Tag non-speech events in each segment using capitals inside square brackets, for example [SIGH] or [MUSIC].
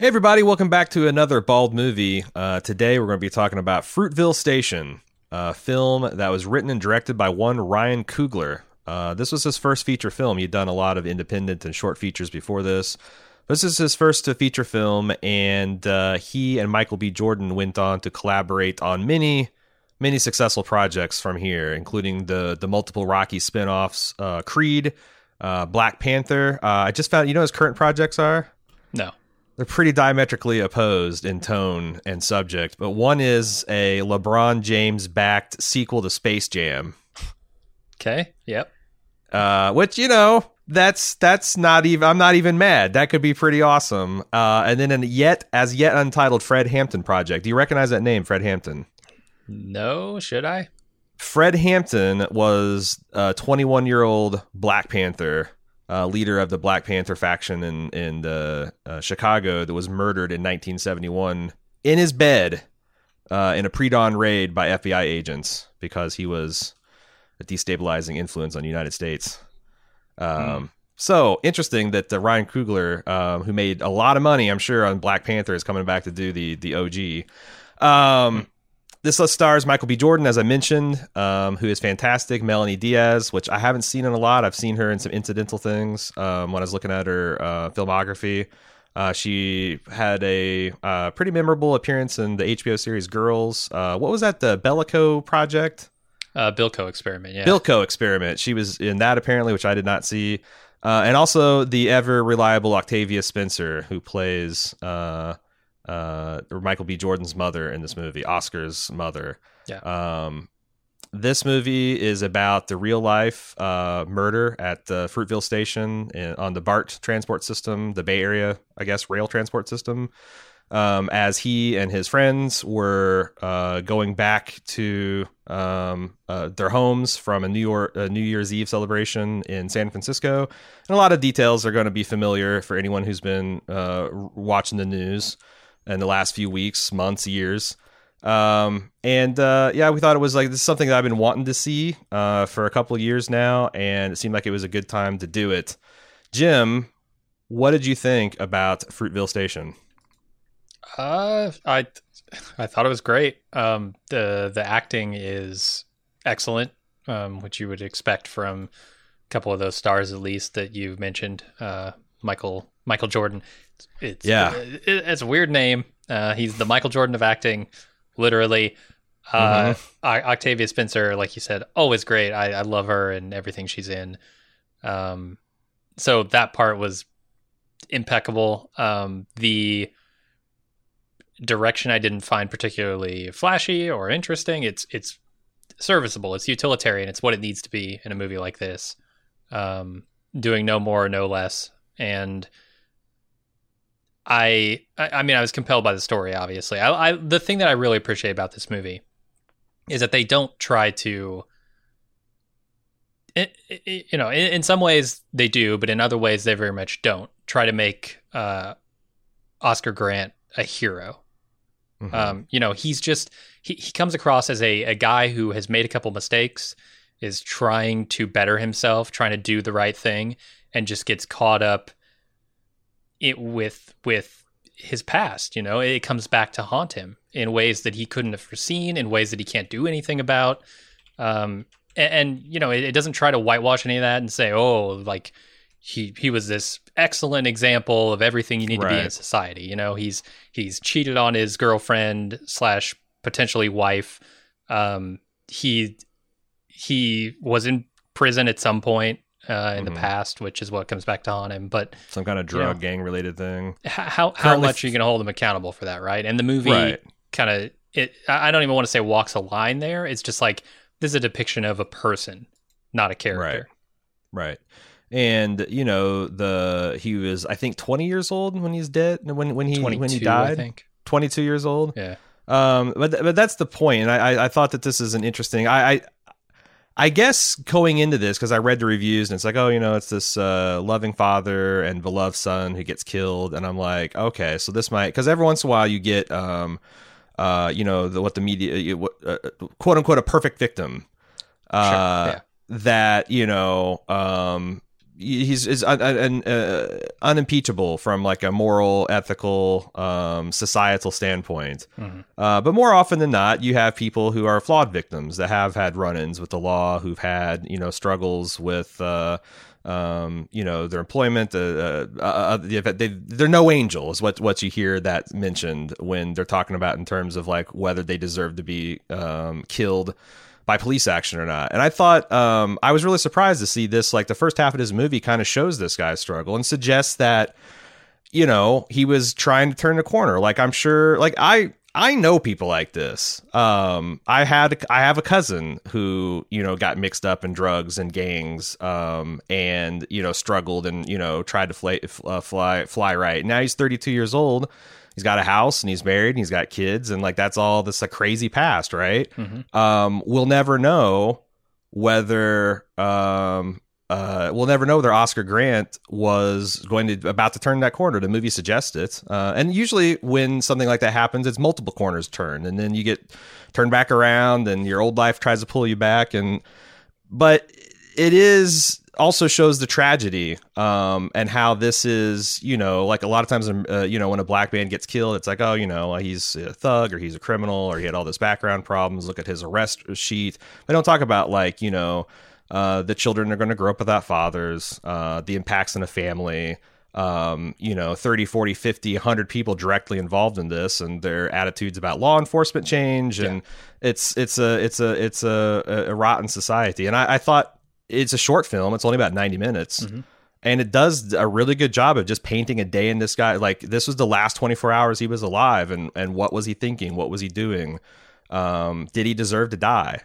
Hey, everybody, welcome back to another Bald movie. Uh, today, we're going to be talking about Fruitvale Station, a film that was written and directed by one Ryan Coogler. Uh, this was his first feature film. He'd done a lot of independent and short features before this. This is his first feature film, and uh, he and Michael B. Jordan went on to collaborate on many, many successful projects from here, including the the multiple Rocky spinoffs, uh, Creed, uh, Black Panther. Uh, I just found, you know, his current projects are No. They're pretty diametrically opposed in tone and subject, but one is a LeBron James backed sequel to Space Jam, Okay. Yep. uh, which you know that's that's not even I'm not even mad. That could be pretty awesome. Uh, and then a yet as yet untitled Fred Hampton project. Do you recognize that name, Fred Hampton? No. Should I? Fred Hampton was a 21 year old Black Panther, uh, leader of the Black Panther faction in in uh, uh, Chicago that was murdered in 1971 in his bed uh, in a pre-dawn raid by FBI agents because he was a destabilizing influence on the United States. Um, So interesting that uh, Ryan Coogler, um, who made a lot of money, I'm sure, on Black Panther, is coming back to do the the OG. Um, this list stars Michael B. Jordan, as I mentioned, um, who is fantastic. Melonie Diaz, which I haven't seen in a lot. I've seen her in some incidental things um, when I was looking at her uh, filmography. Uh, she had a uh, pretty memorable appearance in the HBO series Girls. Uh, what was that? The Bellico project? Uh, Bilko experiment. Yeah. Bilko experiment. She was in that apparently, which I did not see. Uh, and also the ever reliable Octavia Spencer, who plays uh, uh, Michael B. Jordan's mother in this movie, Oscar's mother. Yeah. Um, this movie is about the real life uh, murder at the Fruitvale Station in, on the BART transport system, the Bay Area, I guess, rail transport system. Um, as he and his friends were uh, going back to um, uh, their homes from a New York a New Year's Eve celebration in San Francisco, and a lot of details are going to be familiar for anyone who's been uh, watching the news in the last few weeks, months, years. Um, and uh, yeah, we thought it was like this is something that I've been wanting to see uh, for a couple of years now, and it seemed like it was a good time to do it. Jim, what did you think about Fruitvale Station? Uh, I I thought it was great. Um, the the acting is excellent, um, which you would expect from a couple of those stars at least that you mentioned. Uh, Michael Michael Jordan. It's Yeah. it- it's a weird name. Uh, he's the Michael Jordan of acting, literally. Uh, O- Octavia Spencer, like you said, always great. I, I love her and everything she's in. Um, so that part was impeccable. Um, the direction I didn't find particularly flashy or interesting. It's it's serviceable. It's utilitarian. It's what it needs to be in a movie like this. Um, doing no more, no less. And I, I, I mean, I was compelled by the story. Obviously, I, I the thing that I really appreciate about this movie is that they don't try to. It, it, you know, in, in some ways they do, but in other ways they very much don't try to make uh, Oscar Grant a hero. Mhm. Um, you know, he's just he, he comes across as a, a guy who has made a couple mistakes, is trying to better himself, trying to do the right thing, and just gets caught up it with with his past. You know, it comes back to haunt him in ways that he couldn't have foreseen, in ways that he can't do anything about. Um, and, and you know, it, it doesn't try to whitewash any of that and say, oh, like he he was this excellent example of everything you need to be in society. You know, he's he's cheated on his girlfriend slash potentially wife. Um, he he was in prison at some point uh, in Mhm. the past, which is what comes back to haunt him. But Some kind of you know. drug gang related thing. how how Currently much are you going to hold him accountable for that, right? And the movie Right. kind of it. I don't even want to say walks a line there. It's just like this is a depiction of a person, not a character. Right. Right. And you know the he was I think 20 years old when he's dead when when he when he 22, I died think. 22 years old. Yeah. Um, but but that's the point. and I I- I thought that this is an interesting. I I, I guess going into this because I read the reviews and it's like, oh, you know, it's this uh, loving father and beloved son who gets killed, and I'm like, okay, so this might because every once in a while you get um, uh, you know, the, what the media, what, uh, quote unquote, a perfect victim. Uh, yeah. that you know um he's is un, un, uh, unimpeachable from like a moral ethical um societal standpoint Mhm. uh, but more often than not you have people who are flawed victims that have had run-ins with the law who've had you know struggles with uh um, you know their employment. Uh, uh, uh, they, they're no angel, is what what you hear that mentioned when they're talking about in terms of like whether they deserve to be um, killed by police action or not. And I thought um, I was really surprised to see this. Like the first half of this movie kind of shows this guy's struggle and suggests that you know he was trying to turn the corner. Like I'm sure, like I I know people like this. Um, I had I have a cousin who you know got mixed up in drugs and gangs, um, and you know struggled and you know tried to fly uh, fly fly right. Now he's 32 years old. He's got a house and he's married and he's got kids and like that's all this a crazy past, right? Um, we'll never know whether um uh, we'll never know whether Oscar Grant was going to about to turn that corner. The movie suggests it, uh, and usually when something like that happens, it's multiple corners turn, and then you get turned back around, and your old life tries to pull you back. And but it is also shows the tragedy um, and how this is, you know, like a lot of times, uh, you know, when a black man gets killed, it's like, oh, you know, he's a thug or he's a criminal or he had all this background problems. Look at his arrest sheet. They don't talk about like, you know uh, the children are going to grow up without fathers, uh, the impacts in a family, um, you know, 30, 40, 50, 100 people directly involved in this and their attitudes about law enforcement change. And it's, it's a, it's a, it's a, a rotten society. And I, I thought it's a short film. It's only about 90 minutes. And it does a really good job of just painting a day in this guy. Like this was the last 24 hours he was alive. And, and what was he thinking? What was he doing? Um, did he deserve to die?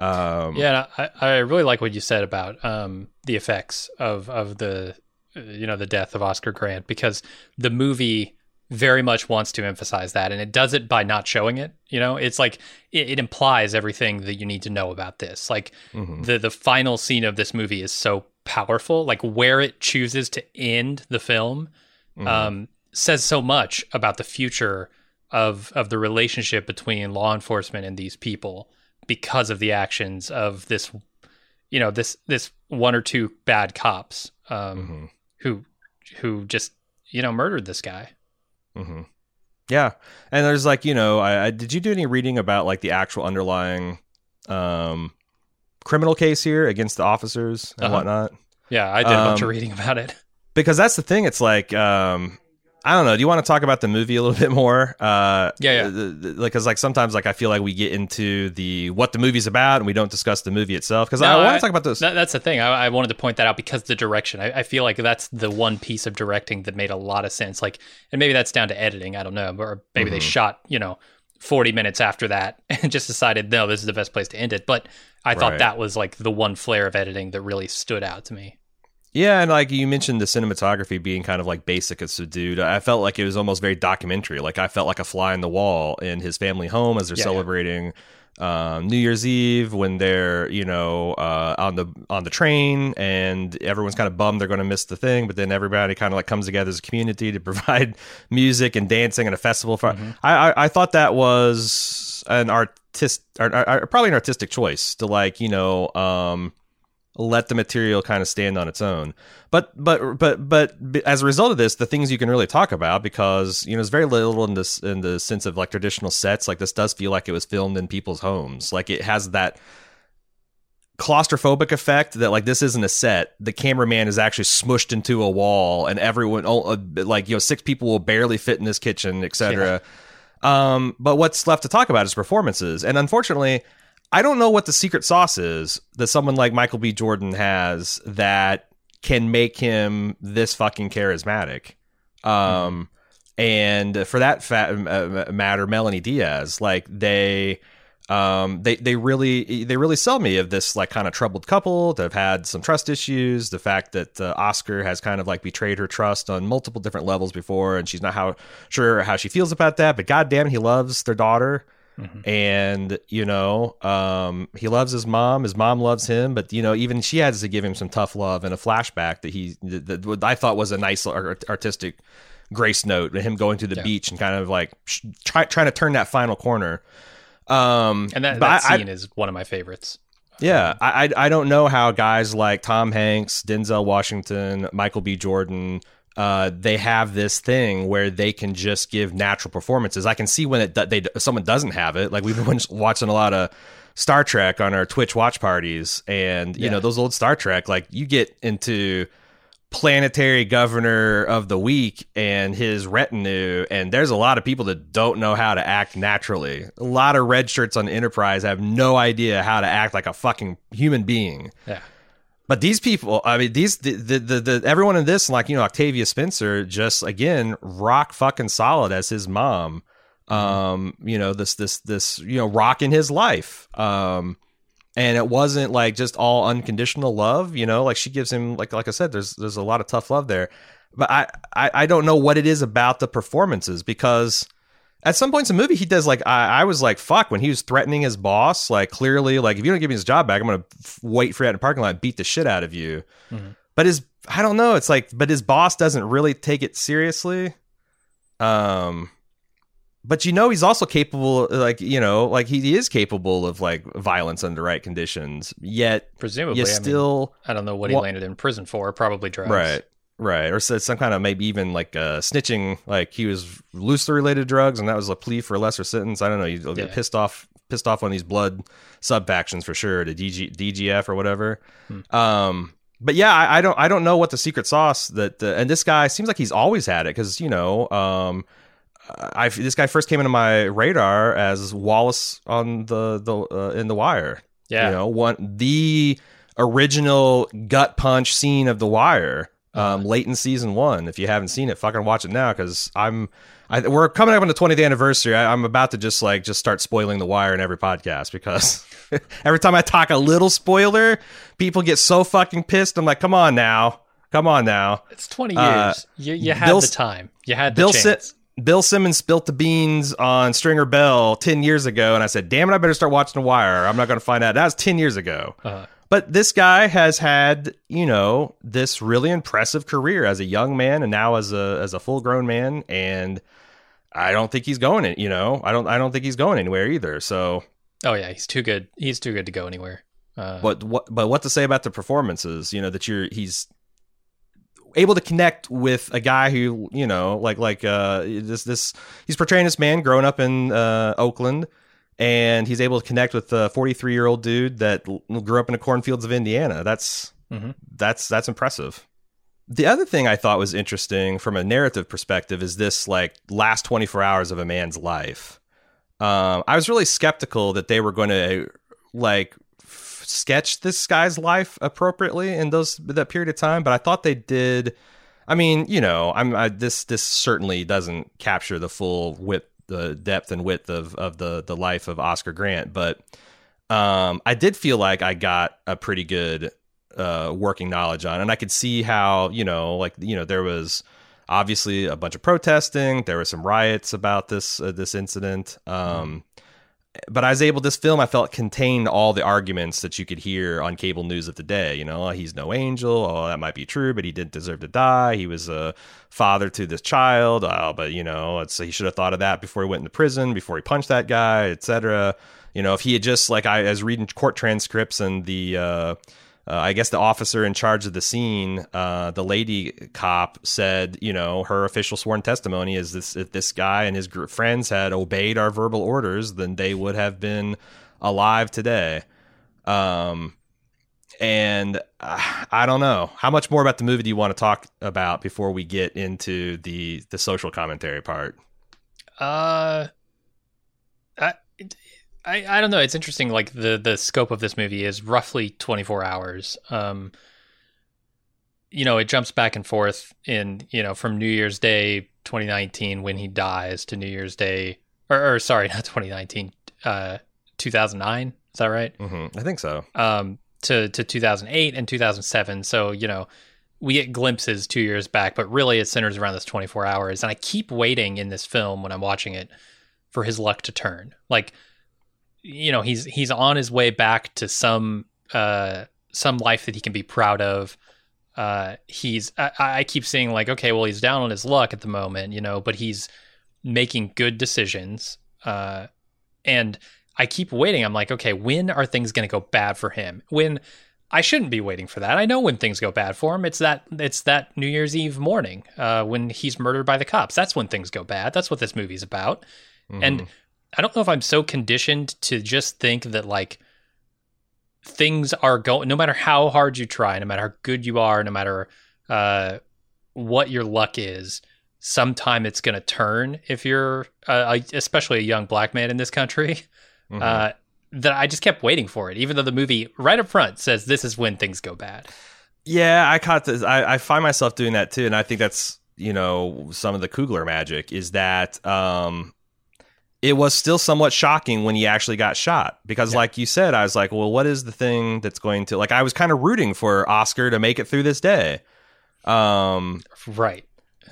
Um, Yeah, I, I really like what you said about um, the effects of of the uh, you know the death of Oscar Grant because the movie very much wants to emphasize that and it does it by not showing it you know it's like it, it implies everything that you need to know about this like mhm. the the final scene of this movie is so powerful like where it chooses to end the film Mhm. um, says so much about the future of of the relationship between law enforcement and these people because of the actions of this you know this this one or two bad cops um, Mhm. who who just you know murdered this guy hmm Yeah, and there's like you know, I, I did you do any reading about like the actual underlying um, criminal case here against the officers and Uh-huh. whatnot? yeah i did a bunch of Um, reading about it Because that's the thing. It's like um, I don't know. Do you want to talk about the movie a little [LAUGHS] bit more? Uh, Yeah, yeah. Like, because like sometimes like I feel like we get into the what the movie's about and we don't discuss the movie itself. Because I No, want to talk about this. That, that's the thing. I, I wanted to point that out because the direction. I, I feel like that's the one piece of directing that made a lot of sense. Like, and maybe that's down to editing. I don't know, or maybe they Mhm. shot you know forty minutes after that [LAUGHS] and just decided no, this is the best place to end it. But I thought Right. that was like the one flare of editing that really stood out to me. Yeah, and like you mentioned the cinematography being kind of like basic and subdued. I felt like it was almost very documentary. Like I felt like a fly in the wall in his family home as they're Yeah, yeah. celebrating um, New Year's Eve when they're you know uh, on the on the train and everyone's kind of bummed they're going to miss the thing, but then everybody kind of like comes together as a community to [LAUGHS] provide music and dancing and a festival. For Mm-hmm. I, I I thought that was an artist or, or- or probably an artistic choice to like you know. Um, let the material kind of stand on its own. But but but but as a result of this, the things you can really talk about because you know there's very little in this in the sense of like traditional sets. Like this does feel like it was filmed in people's homes. Like it has that claustrophobic effect that like this isn't a set. The cameraman is actually smushed into a wall, and everyone uh, like you know six people will barely fit in this kitchen, etc. Um, but what's left to talk about is performances, and unfortunately, I don't know what the secret sauce is that someone like Michael B. Jordan has that can make him this fucking charismatic. Um, and for that uh, matter, Melonie Diaz, like they, um, they they really they really sell me of this like kind of troubled couple that have had some trust issues. The fact that uh, Oscar has kind of like betrayed her trust on multiple different levels before, and she's not how sure how she feels about that. But goddamn, he loves their daughter, mm-hmm. and you know um, he loves his mom. His mom loves him, but you know even she has to give him some tough love and a flashback that he that, that I thought was a nice artistic grace note. Him going to the yeah. beach and kind of like try, trying to turn that final corner. Um, and that, that scene I, is one of my favorites. Yeah, I, I, I don't know how guys like Tom Hanks, Denzel Washington, Michael B. Jordan, uh, they have this thing where they can just give natural performances. I can see when it they someone doesn't have it. Like we've been [LAUGHS] watching a lot of Star Trek on our Twitch watch parties, and you yeah. know those old Star Trek. Like you get into planetary governor of the week and his retinue and there's a lot of people that don't know how to act naturally a lot of red shirts on enterprise have no idea how to act like a fucking human being yeah but these people i mean these the the, the, the everyone in this like you know octavia spencer just again rock fucking solid as his mom. Mm-hmm. um you know this this this you know rock in his life. Um and it wasn't like just all unconditional love you know like she gives him like like i said there's there's a lot of tough love there. But I, I i don't know what it is about the performances because at some points in the movie he does like I, I was like fuck when he was threatening his boss like clearly like if you don't give me his job back i'm gonna f- wait for you at the parking lot and beat the shit out of you. Mm-hmm. but his i don't know it's like but his boss doesn't really take it seriously. Um but you know he's also capable like you know like he is capable of like violence under right conditions yet presumably you still I, mean, I don't know what he landed in prison for probably drugs. Right right or some kind of maybe even like uh snitching like he was loosely related drugs and that was a plea for a lesser sentence i don't know you yeah. get pissed off pissed off on these blood sub factions for sure the DG, dgf or whatever hmm. um but yeah, I, I, don't I don't know what the secret sauce that uh, and this guy seems like he's always had it because you know um, I this guy first came into my radar as Wallace on the the uh, in the Wire. Yeah, you know, one the original gut punch scene of the Wire, um, late in season one. If you haven't seen it, fucking watch it now because I'm. I, we're coming up on the 20th anniversary. I, I'm about to just like just start spoiling the Wire in every podcast because [LAUGHS] every time I talk a little spoiler, people get so fucking pissed. I'm like, come on now, come on now. It's 20 years. Uh, you you had Bill, the time. You had the Bill chance. Bill Simmons spilt the beans on Stringer Bell 10 years ago, and I said, damn it, I better start watching The Wire. I'm not going to find out. That was 10 years ago. Uh-huh. But this guy has had, you know, this really impressive career as a young man and now as a as a full grown man. And I don't think he's going in, you know, I don't I don't think he's going anywhere either. So Oh yeah, he's too good. He's too good to go anywhere. Uh, but what but what to say about the performances, you know, that you're he's able to connect with a guy who you know like like uh this this he's portraying this man growing up in uh Oakland and he's able to connect with a 43 year old dude that grew up in the cornfields of Indiana that's mm-hmm. that's that's impressive the other thing I thought was interesting from a narrative perspective is this like last 24 hours of a man's life um I was really skeptical that they were going to like sketch this guy's life appropriately in those that period of time, but I thought they did. I mean, you know, I'm I, this this certainly doesn't capture the full width, the depth and width of of the the life of Oscar Grant, but um, I did feel like I got a pretty good uh, working knowledge on, and I could see how you know, like you know, there was obviously a bunch of protesting, there were some riots about this uh, this incident. Um, but I was able. This film I felt contained all the arguments that you could hear on cable news of the day. You know, he's no angel. Oh, that might be true, but he didn't deserve to die. He was a father to this child. Oh, but you know, it's he should have thought of that before he went into prison, before he punched that guy, etc. You know, if he had just like I was reading court transcripts and the. Uh, uh, I guess the officer in charge of the scene, uh, the lady cop, said, you know, her official sworn testimony is this: if this guy and his friends had obeyed our verbal orders, then they would have been alive today. Um, and uh, I don't know how much more about the movie do you want to talk about before we get into the the social commentary part. Uh, I, I don't know. It's interesting. Like the the scope of this movie is roughly 24 hours. Um, you know, it jumps back and forth in you know from New Year's Day 2019 when he dies to New Year's Day, or, or sorry, [LAUGHS] not 2019, uh, 2009. Is that right? Mm-hmm. I think so. Um, to to 2008 and 2007. So you know, we get glimpses two years back, but really it centers around this 24 hours. And I keep waiting in this film when I'm watching it for his luck to turn. Like, you know, he's he's on his way back to some uh some life that he can be proud of. Uh, he's I, I keep seeing like, okay, well, he's down on his luck at the moment, you know, but he's making good decisions. Uh, and I keep waiting. I'm like, okay, when are things going to go bad for him? When I shouldn't be waiting for that. I know when things go bad for him. It's that it's that New Year's Eve morning uh, when he's murdered by the cops. That's when things go bad. That's what this movie's about. Mm-hmm. And I don't know if I'm so conditioned to just think that like things are going. No matter how hard you try, no matter how good you are, no matter uh, what your luck is, sometime it's going to turn. If you're uh, especially a young black man in this country. [LAUGHS] Mm-hmm. Uh, that I just kept waiting for it, even though the movie right up front says this is when things go bad. Yeah, I caught this. I, I find myself doing that too, and I think that's you know some of the Coogler magic is that um, it was still somewhat shocking when he actually got shot because, yeah. like you said, I was like, well, what is the thing that's going to like? I was kind of rooting for Oscar to make it through this day. Um, right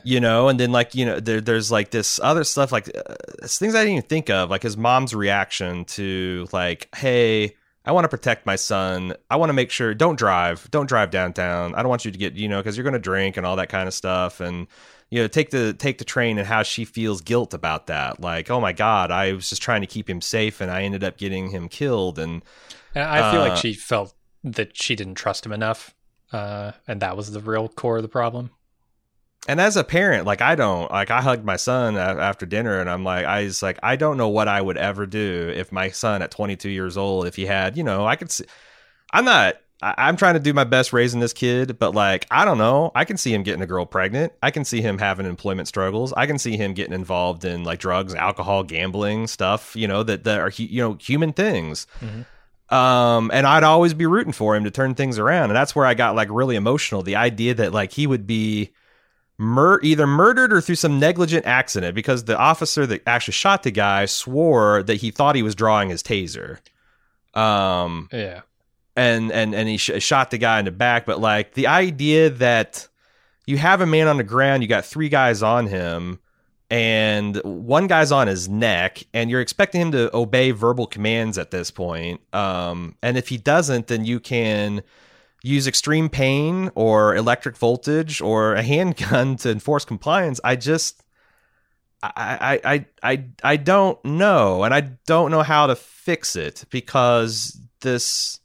you know and then like you know there, there's like this other stuff like uh, things i didn't even think of like his mom's reaction to like hey i want to protect my son i want to make sure don't drive don't drive downtown i don't want you to get you know because you're going to drink and all that kind of stuff and you know take the take the train and how she feels guilt about that like oh my god i was just trying to keep him safe and i ended up getting him killed and, and i feel uh, like she felt that she didn't trust him enough uh, and that was the real core of the problem and as a parent, like I don't like I hugged my son after dinner, and I'm like I was like I don't know what I would ever do if my son at 22 years old, if he had, you know, I could see. I'm not. I, am trying to do my best raising this kid, but like I don't know. I can see him getting a girl pregnant. I can see him having employment struggles. I can see him getting involved in like drugs, alcohol, gambling stuff. You know that that are you know human things. Mm-hmm. Um, and I'd always be rooting for him to turn things around, and that's where I got like really emotional. The idea that like he would be mur- either murdered or through some negligent accident because the officer that actually shot the guy swore that he thought he was drawing his taser. Um, yeah. And and and he sh- shot the guy in the back, but like the idea that you have a man on the ground, you got three guys on him, and one guy's on his neck, and you're expecting him to obey verbal commands at this point. Um, and if he doesn't, then you can use extreme pain or electric voltage or a [LAUGHS] handgun to enforce compliance. I just I, I I I I don't know and I don't know how to fix it because this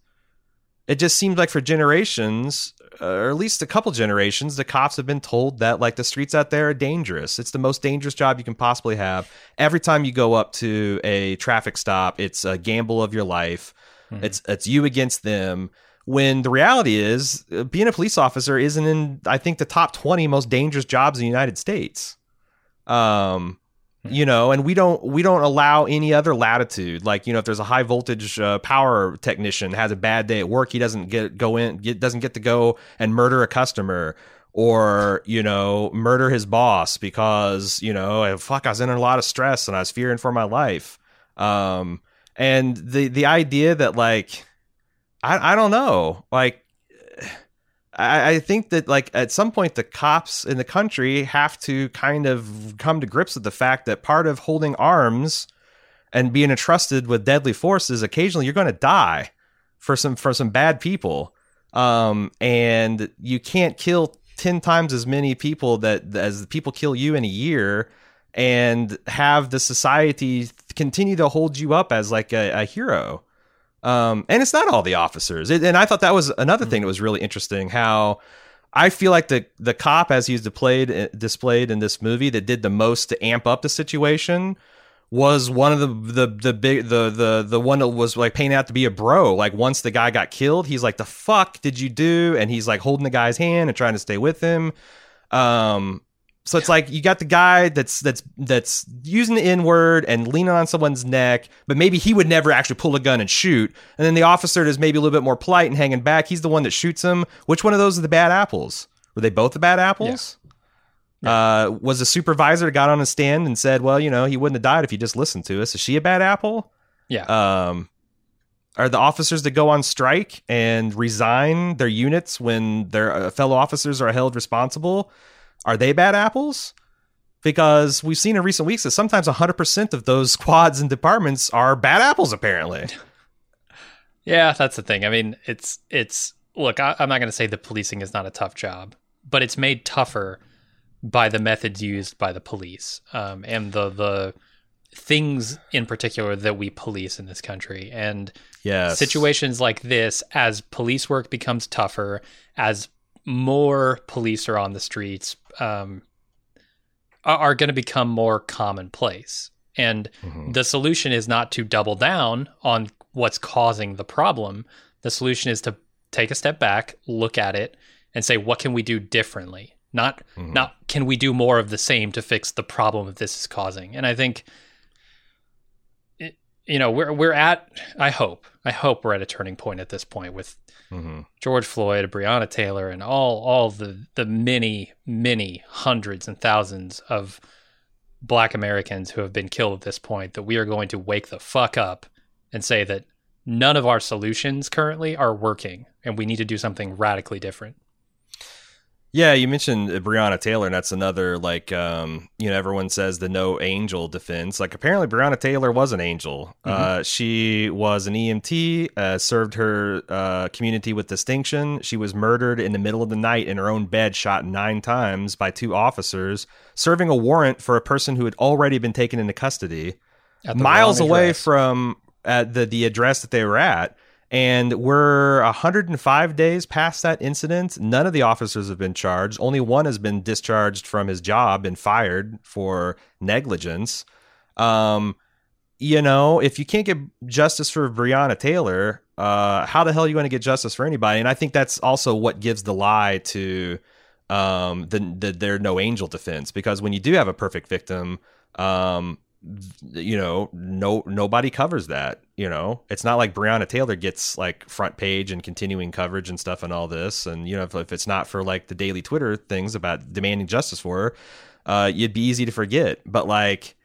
it just seems like for generations uh, or at least a couple generations the cops have been told that like the streets out there are dangerous it's the most dangerous job you can possibly have every time you go up to a traffic stop it's a gamble of your life mm-hmm. it's it's you against them when the reality is uh, being a police officer isn't in i think the top 20 most dangerous jobs in the united states um. You know and we don't we don't allow any other latitude like you know if there's a high voltage uh, power technician has a bad day at work he doesn't get go in get, doesn't get to go and murder a customer or you know murder his boss because you know fuck i was in a lot of stress and i was fearing for my life um and the the idea that like I I don't know. Like I, I think that like at some point the cops in the country have to kind of come to grips with the fact that part of holding arms and being entrusted with deadly forces occasionally you're going to die for some for some bad people. Um, and you can't kill 10 times as many people that as the people kill you in a year and have the society continue to hold you up as like a, a hero um, and it's not all the officers. It, and I thought that was another thing that was really interesting. How I feel like the the cop, as he's displayed uh, displayed in this movie, that did the most to amp up the situation was one of the the the big the the the one that was like painted out to be a bro. Like once the guy got killed, he's like, "The fuck did you do?" And he's like holding the guy's hand and trying to stay with him. Um, so it's like you got the guy that's that's that's using the N word and leaning on someone's neck, but maybe he would never actually pull a gun and shoot. And then the officer is maybe a little bit more polite and hanging back. He's the one that shoots him. Which one of those are the bad apples? Were they both the bad apples? Yeah. Yeah. Uh, was the supervisor got on a stand and said, "Well, you know, he wouldn't have died if he just listened to us." Is she a bad apple? Yeah. Um, are the officers that go on strike and resign their units when their uh, fellow officers are held responsible are they bad apples? Because we've seen in recent weeks that sometimes 100% of those [LAUGHS] squads and departments are bad apples apparently. [LAUGHS] Yeah that's the thing. I mean it's it's look I, i'm not going to say the policing is not a tough job but it's made tougher by the methods used by the police um, and the the things in particular that we police in this country. And yes. situations like this as police work becomes tougher as more police are on the streets um, are, going to become more commonplace and mm-hmm. the solution is not to double down on what's causing the problem the solution is to take a step back look at it and say what can we do differently not mm-hmm. not can we do more of the same to fix the problem that this is causing and i think you know we're we're at I hope I hope we're at a turning point at this point with mm-hmm. George Floyd, Breonna Taylor, and all all the the many many hundreds and thousands of Black Americans who have been killed at this point that we are going to wake the fuck up and say that none of our solutions currently are working and we need to do something radically different. Yeah, you mentioned Breonna Taylor, and that's another like um, you know everyone says the no angel defense. Like apparently Breonna Taylor was an angel. Mm-hmm. Uh, she was an EMT, uh, served her uh, community with distinction. She was murdered in the middle of the night in her own bed, shot nine times by two officers, serving a warrant for a person who had already been taken into custody, miles away from uh, the the address that they were at. And we're 105 days past that incident. None of the officers have been charged. Only one has been discharged from his job and fired for negligence. Um, you know, if you can't get justice for Breonna Taylor, uh, how the hell are you going to get justice for anybody? And I think that's also what gives the lie to um, the, the their no angel defense because when you do have a perfect victim, um, you know, no nobody covers that. You know, it's not like Breonna Taylor gets like front page and continuing coverage and stuff and all this. And you know, if, if it's not for like the daily Twitter things about demanding justice for her, uh, it'd be easy to forget. But like,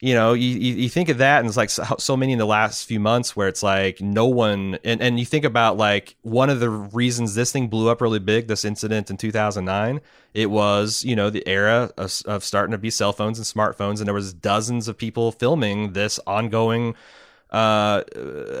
you know, you, you think of that, and it's like so, so, many in the last few months where it's like no one, and, and you think about like one of the reasons this thing blew up really big, this incident in 2009, it was, you know, the era of, of starting to be cell phones and smartphones, and there was dozens of people filming this ongoing uh,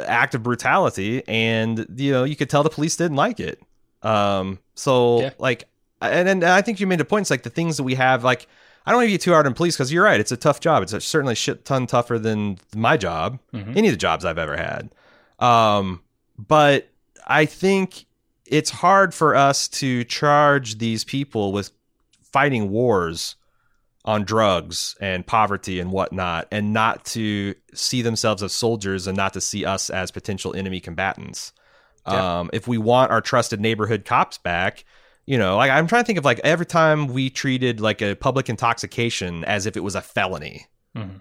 act of brutality, and, you know, you could tell the police didn't like it. Um, so, yeah. like, and, and I think you made a point, it's like the things that we have, like, I don't want to get too hard on police because you're right. It's a tough job. It's a certainly a shit ton tougher than my job, mm-hmm. any of the jobs I've ever had. Um, but I think it's hard for us to charge these people with fighting wars on drugs and poverty and whatnot, and not to see themselves as soldiers and not to see us as potential enemy combatants. Yeah. Um, if we want our trusted neighborhood cops back, you know, like I'm trying to think of like every time we treated like a public intoxication as if it was a felony. Mm-hmm.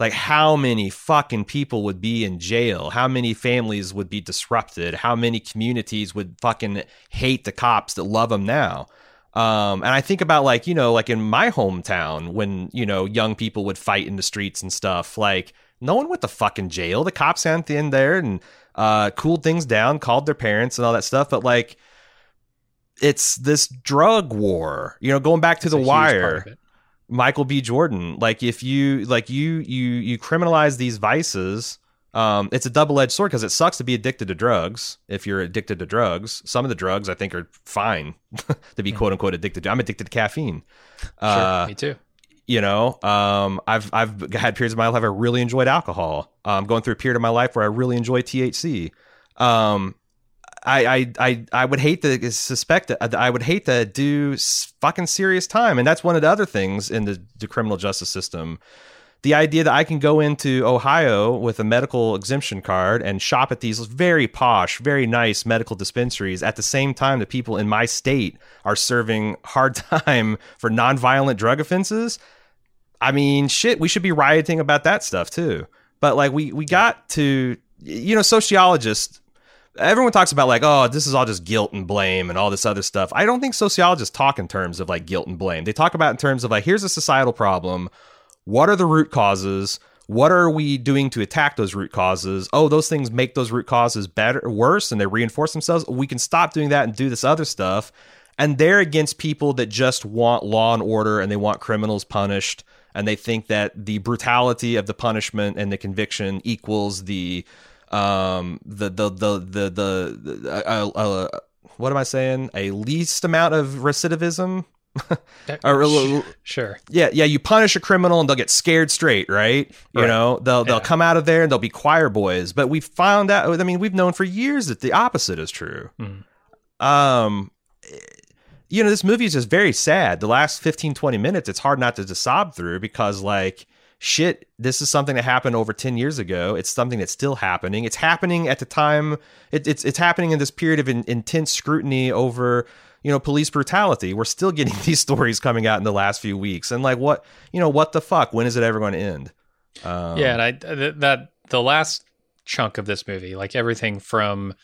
Like how many fucking people would be in jail? How many families would be disrupted? How many communities would fucking hate the cops that love them now? Um, and I think about like, you know, like in my hometown when, you know, young people would fight in the streets and stuff, like no one went to fucking jail. The cops went in there and uh, cooled things down, called their parents and all that stuff. But like, it's this drug war. You know, going back to That's the wire. Michael B. Jordan, like if you like you you you criminalize these vices, um, it's a double edged sword because it sucks to be addicted to drugs. If you're addicted to drugs, some of the drugs I think are fine [LAUGHS] to be mm-hmm. quote unquote addicted to. I'm addicted to caffeine. Sure, uh, me too. You know, um, I've I've had periods of my life I really enjoyed alcohol. I'm um, going through a period of my life where I really enjoy THC. Um, I, I I I would hate to suspect that I would hate to do fucking serious time, and that's one of the other things in the, the criminal justice system. The idea that I can go into Ohio with a medical exemption card and shop at these very posh, very nice medical dispensaries at the same time that people in my state are serving hard [LAUGHS] time for nonviolent drug offenses. I mean, shit, we should be rioting about that stuff too. But like we we got to you know, sociologists everyone talks about like oh this is all just guilt and blame and all this other stuff i don't think sociologists talk in terms of like guilt and blame they talk about in terms of like here's a societal problem what are the root causes what are we doing to attack those root causes? Oh, those things make those root causes better, worse, and they reinforce themselves. We can stop doing that and do this other stuff. And they're against people that just want law and order and they want criminals punished and they think that the brutality of the punishment and the conviction equals the um the the the the the, the uh, uh, what am I saying? A least amount of recidivism. [LAUGHS] or, sure. Yeah, yeah. You punish a criminal and they'll get scared straight, right? You Right. know, they'll they'll come out of there and they'll be choir boys. But we found out. I mean, we've known for years that the opposite is true. Mhm. Um, you know, this movie is just very sad. The last 15, 20 minutes, it's hard not to just sob through because, like, shit, this is something that happened over 10 years ago. It's something that's still happening. It's happening at the time, it, it's, it's happening in this period of in, intense scrutiny over, you know, police brutality. We're still [LAUGHS] getting these stories coming out in the last few weeks. And, like, what, you know, what the fuck? When is it ever going to end? Um, yeah, and I th- that the last chunk of this movie, like everything from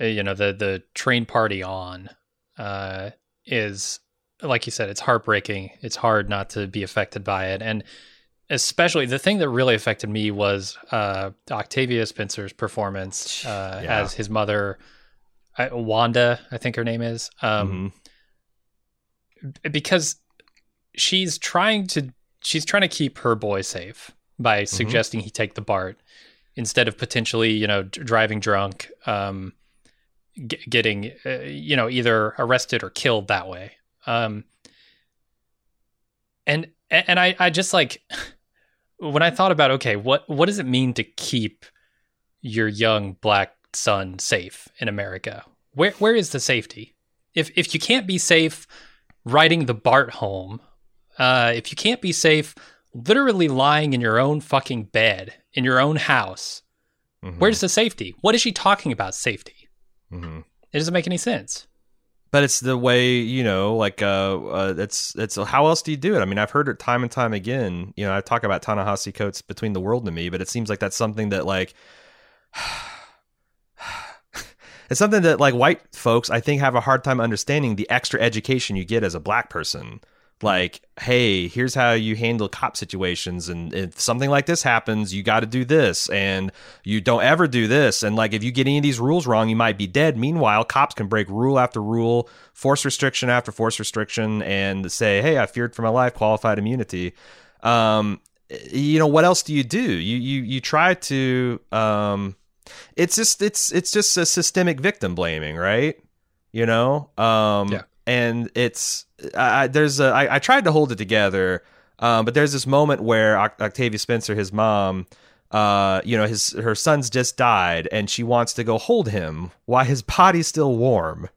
uh, you know the the train party on, uh, is like you said, it's heartbreaking. It's hard not to be affected by it, and especially the thing that really affected me was uh, Octavia Spencer's performance uh, Yeah. as his mother, Wanda, I think her name is. Um, mhm. because she's trying to she's trying to keep her boy safe by suggesting he take the BART instead of potentially you know d- driving drunk um g- getting uh, you know either arrested or killed that way um and and I I just like when I thought about okay what what does it mean to keep your young black son safe in America where where is the safety if if you can't be safe riding the BART home, uh, if you can't be safe literally lying in your own fucking bed in your own house, Mhm. where's the safety? What is she talking about safety? Mhm. It doesn't make any sense. But it's the way you know like uh, uh it's it's how else do you do it? I mean i've heard it time and time again you know i talk about Ta-Nehisi Coates between the world and me but it seems like that's something that like [SIGHS] it's something that like white folks i think have a hard time understanding the extra education you get as a black person like hey here's how you handle cop situations and if something like this happens you got to do this and you don't ever do this and like if you get any of these rules wrong you might be dead. Meanwhile cops can break rule after rule force restriction after force restriction and say hey i feared for my life qualified immunity. Um you know what else do you do? You you you try to um it's just it's it's just a systemic victim blaming right? You know? Um Yeah. and it's I, there's a I, I tried to hold it together um but there's this moment where octavia spencer his mom uh you know his her son's just died and she wants to go hold him while his body's still warm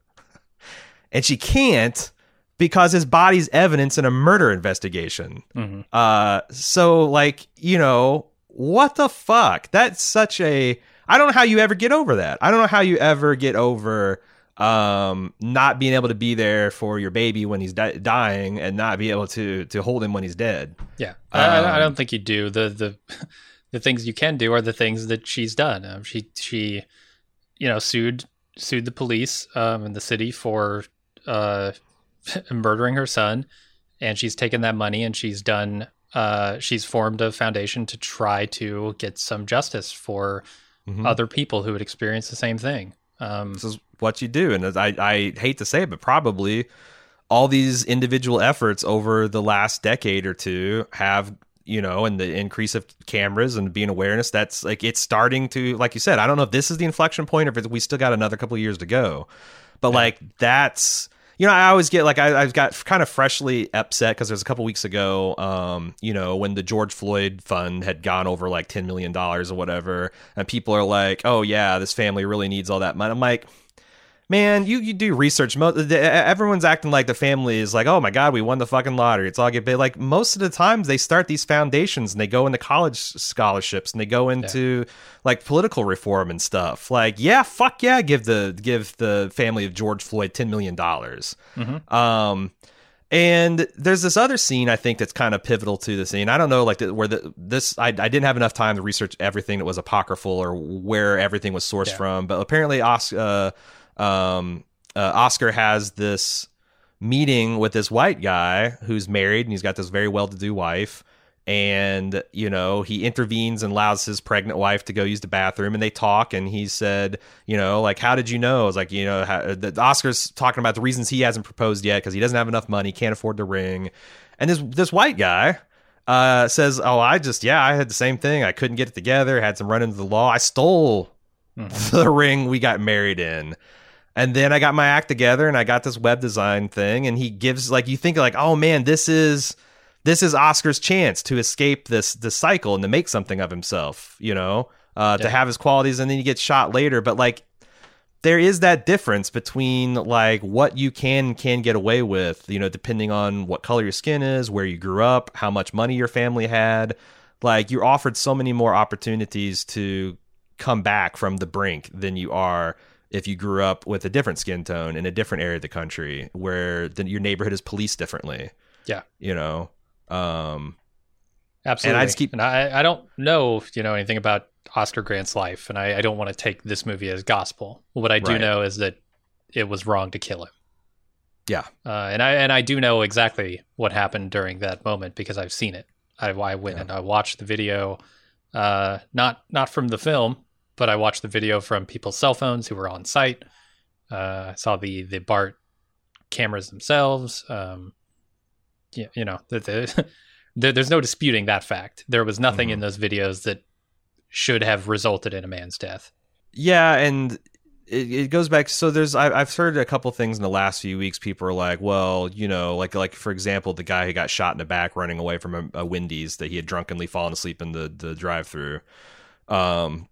and she can't because his body's evidence in a murder investigation hmm uh, so like, you know, what the fuck? That's such a I don't know how you ever get over that. I don't know how you ever get over um not being able to be there for your baby when he's di- dying and not be able to to hold him when he's dead. Yeah, I, I- I Um, don't think you do. the the [LAUGHS] The things you can do are the things that she's done. Um, she she, you know, sued sued the police um, in the city for uh, [LAUGHS] murdering her son, and she's taken that money and she's done. Uh, she's formed a foundation to try to get some justice for Mhm. other people who would experience the same thing. Um, This is what you do, and I I hate to say it, but probably all these individual efforts over the last decade or two have you know and the increase of cameras and being awareness that's like it's starting to like you said i don't know if this is the inflection point or if we still got another couple of years to go. But like that's you know i always get like I, i've got kind of freshly upset because there's a couple weeks ago um you know when the george floyd fund had gone over like 10 million dollars or whatever and people are like oh yeah this family really needs all that money. I'm like man, you, you do research. Everyone's acting like the family is like, oh my god, we won the fucking lottery. It's all get paid. Like most of the times, they start these foundations and they go into college scholarships and they go into like political reform and stuff. Like, yeah, fuck yeah, give the give the family of George Floyd ten million dollars. Mhm. Um, and there's this other scene I think that's kind of pivotal to the scene. I don't know, like the, where the this I, I didn't have enough time to research everything that was apocryphal or where everything was sourced Yeah. from, but apparently Oscar, uh, um, uh, Oscar has this meeting with this white guy who's married and he's got this very well-to-do wife, and you know he intervenes and allows his pregnant wife to go use the bathroom and they talk and he said you know like how did you know? I was like you know how, the oscar's talking about the reasons he hasn't proposed yet because he doesn't have enough money can't afford the ring. And this this white guy uh, says oh i just yeah i had the same thing. I couldn't get it together. Had some run into the law. I stole mm-hmm. [LAUGHS] the ring we got married in and then i got my act together and i got this web design thing and he gives like you think like oh man this is this is Oscar's chance to escape this this cycle and to make something of himself, you know, uh, yeah. to have his qualities, and then he gets shot later. But like, there is that difference between like what you can can get away with, you know, depending on what color your skin is, where you grew up, how much money your family had. Like, you're offered so many more opportunities to come back from the brink than you are if you grew up with a different skin tone in a different area of the country where the, your neighborhood is policed differently. Yeah. You know, um, Absolutely. And I just keep. And I, I don't know, you know, anything about Oscar Grant's life, and I, I don't want to take this movie as gospel. What I do right. know is that it was wrong to kill him. Yeah. Uh, and I and I do know exactly what happened during that moment because I've seen it. I, I went yeah. and I watched the video, uh, not not from the film, but I watched the video from people's cell phones who were on site. Uh, I saw the the BART cameras themselves. Um, you, you know, the, the, [LAUGHS] there's no disputing that fact. There was nothing mm-hmm. in those videos that should have resulted in a man's death. Yeah, and it, it goes back. So there's I, have heard a couple things in the last few weeks. People are like, well, you know, like like for example, the guy who got shot in the back running away from a, a Wendy's that he had drunkenly fallen asleep in the the drive through. Um,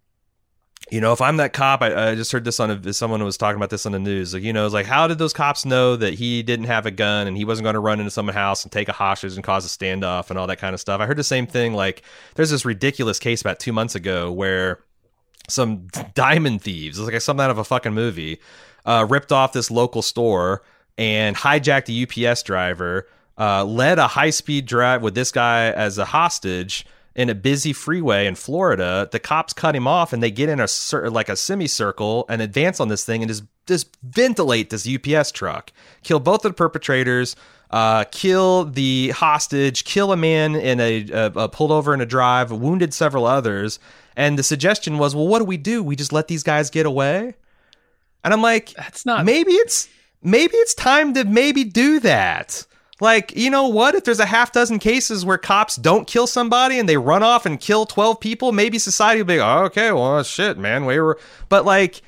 you know, if I'm that cop, I, I just heard this on a, someone was talking about this on the news. Like, you know, it's like, how did those cops know that he didn't have a gun and he wasn't going to run into someone's house and take a hostage and cause a standoff and all that kind of stuff? I heard the same thing. Like, there's this ridiculous case about two months ago where some diamond thieves, it's like something out of a fucking movie, uh, ripped off this local store and hijacked a UPS driver, uh, led a high speed drive with this guy as a hostage in a busy freeway in Florida. The cops cut him off and they get in a like a semicircle and advance on this thing and just just ventilate this UPS truck, kill both of the perpetrators. Uh, kill the hostage, kill a man in a, a, a pulled over in a drive, wounded several others. And the suggestion was, well, what do we do? We just let these guys get away? And I'm like, that's not. Maybe it's maybe it's time to maybe do that. Like, you know what? If there's a half dozen cases where cops don't kill somebody and they run off and kill 12 people, maybe society will be like, oh, okay, well, shit, man. We were, but like,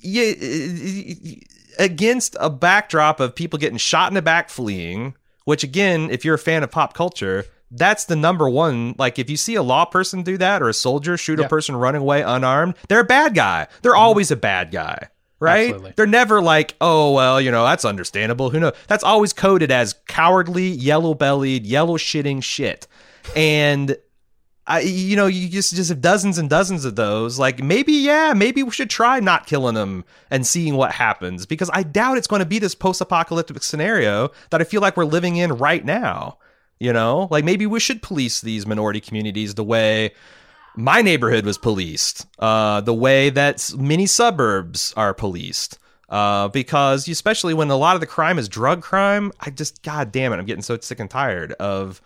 you, against a backdrop of people getting shot in the back fleeing, which again, if you're a fan of pop culture, that's the number one. Like, if you see a law person do that or a soldier shoot yeah. a person running away unarmed, they're a bad guy. They're mm-hmm. always a bad guy right? Absolutely. They're never like, oh well, you know, that's understandable. Who knows? That's always coded as cowardly, yellow bellied, yellow shitting shit. And I, you know, you just just have dozens and dozens of those. Like maybe, yeah, maybe we should try not killing them and seeing what happens because I doubt it's going to be this post-apocalyptic scenario that I feel like we're living in right now. You know, like maybe we should police these minority communities the way my neighborhood was policed, uh, the way that many suburbs are policed. Uh, because especially when a lot of the crime is drug crime, I just, god damn it, I'm getting so sick and tired of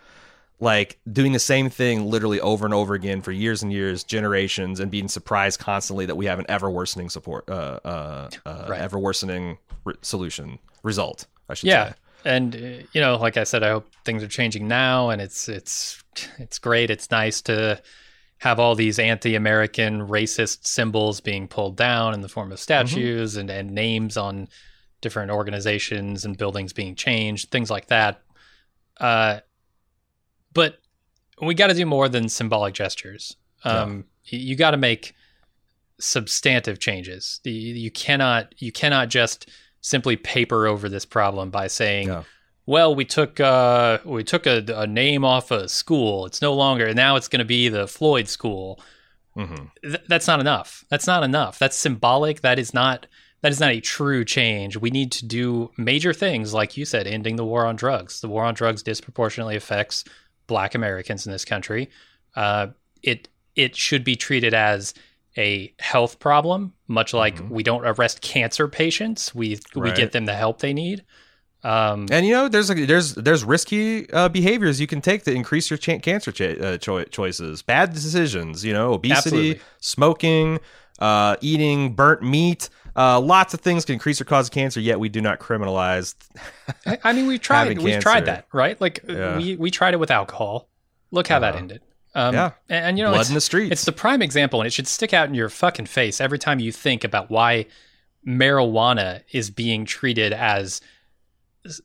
like doing the same thing literally over and over again for years and years, generations, and being surprised constantly that we have an ever worsening support, uh, uh, uh right. ever worsening re- solution result. I should yeah. say. And uh, you know, like I said, I hope things are changing now, and it's it's it's great. It's nice to have all these anti-American racist symbols being pulled down in the form of statues mm-hmm. and, and names on different organizations and buildings being changed, things like that. Uh, but we got to do more than symbolic gestures. Um, yeah. You got to make substantive changes. You cannot you cannot just simply paper over this problem by saying, yeah well, we took uh, we took a, a, name off a school. It's no longer now. It's going to be the Floyd School. Mm-hmm. Th- that's not enough. That's not enough. That's symbolic. That is not that is not a true change. We need to do major things, like you said, ending the war on drugs. The war on drugs disproportionately affects Black Americans in this country. Uh, it it should be treated as a health problem, much like mm-hmm. we don't arrest cancer patients. We right. we get them the help they need. Um, And you know, there's a, there's there's risky uh, behaviors you can take to increase your ch- cancer cha- uh, choi- choices. Bad decisions, you know, obesity, Absolutely. smoking, uh, eating burnt meat. Uh, lots of things can increase or cause cancer. Yet we do not criminalize. [LAUGHS] I, I mean, we've tried we've tried that, right? Like Yeah. we we tried it with alcohol. Look how that ended. Um, Yeah. and, and, you know, Blood it's, in the streets. It's the prime example, and it should stick out in your fucking face every time you think about why marijuana is being treated as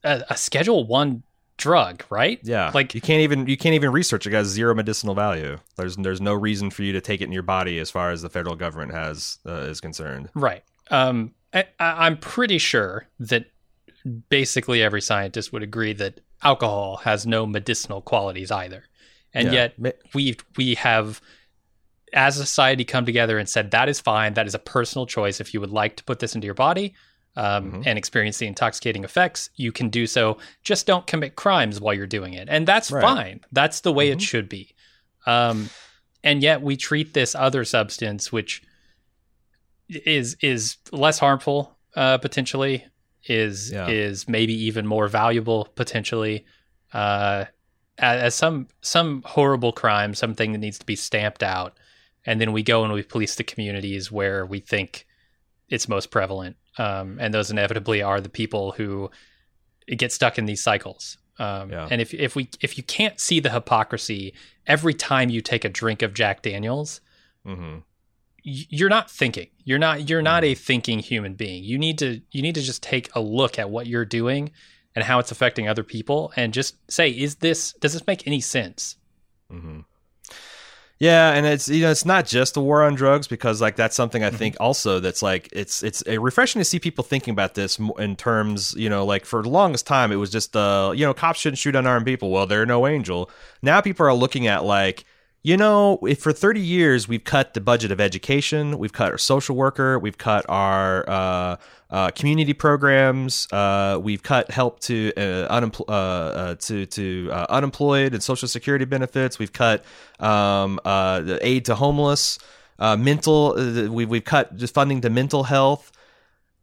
a, a Schedule One drug, right? Yeah, Like- you can't even you can't even research it. It has zero medicinal value. There's there's no reason for you to take it in your body as far as the federal government has uh, is concerned. Right. Um, I, I'm pretty sure that basically every scientist would agree that alcohol has no medicinal qualities either, and Yeah. yet we we have as a society come together and said that is fine that is a personal choice if you would like to put this into your body um, Mhm. and experience the intoxicating effects you can do so just don't commit crimes while you're doing it and that's Right. fine that's the way it Mhm. should be um, and yet we treat this other substance which is is less harmful uh, potentially is Yeah. is maybe even more valuable potentially uh, as, as some some horrible crime, something that needs to be stamped out, and then we go and we police the communities where we think it's most prevalent, um, and those inevitably are the people who get stuck in these cycles. Um, Yeah. And if if we if you can't see the hypocrisy every time you take a drink of Jack Daniels, Mhm. you're not thinking. You're not you're not a thinking human being. You need to you need to just take a look at what you're doing and how it's affecting other people and just say is this does this make any sense? hmm Yeah, and it's you know it's not just the war on drugs because like that's something I think also that's like it's it's a refreshing to see people thinking about this in terms you know like for the longest time it was just uh you know cops shouldn't shoot unarmed people. Well they're no angel. Now people are looking at like you know if for 30 years we've cut the budget of education we've cut our social worker we've cut our uh, uh, community programs uh, we've cut help to uh, unempl- uh, uh, to to unemployed and social security benefits we've cut um, the aid to homeless mental we've, we've cut funding to mental health.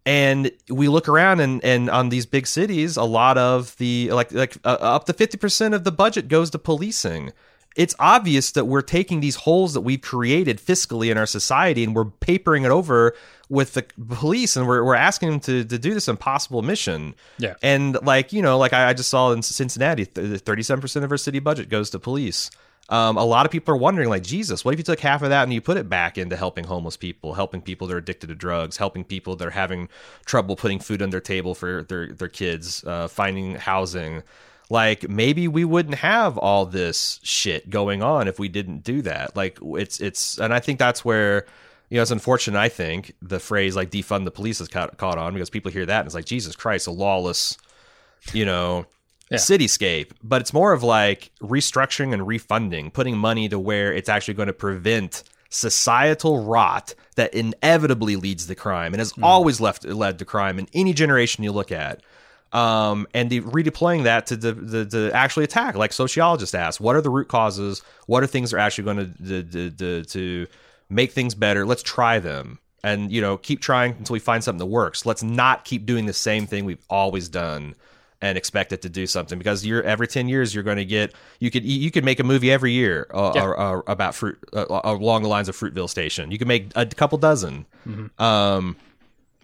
And we look around and, and on these big cities a lot of the like like uh, up to 50% of the budget goes to policing it's obvious that we're taking these holes that we've created fiscally in our society and we're papering it over with the police and we're, we're asking them to, to do this impossible mission. Yeah. and like you know like i, I just saw in cincinnati 37% of our city budget goes to police. Um, a lot of people are wondering like jesus what if you took half of that and you put it back into helping homeless people helping people that are addicted to drugs helping people that are having trouble putting food on their table for their, their kids uh, finding housing like maybe we wouldn't have all this shit going on if we didn't do that. Like it's it's and i think that's where you know it's unfortunate i think the phrase like defund the police has caught, caught on because people hear that and it's like jesus christ a lawless you know Yeah. cityscape. But it's more of like restructuring and refunding putting money to where it's actually going to prevent societal rot that inevitably leads to crime and has mm-hmm. always left led to crime in any generation you look at um, and the, redeploying that to the, the, the actually attack, like sociologists ask, what are the root causes? What are things that are actually going to, to, to, to make things better? Let's try them and, you know, keep trying until we find something that works. Let's not keep doing the same thing we've always done and expect it to do something because you're every 10 years you're going to get you could you could make a movie every year uh, Yeah. or, or about fruit uh, along the lines of Fruitvale Station you can make a couple dozen um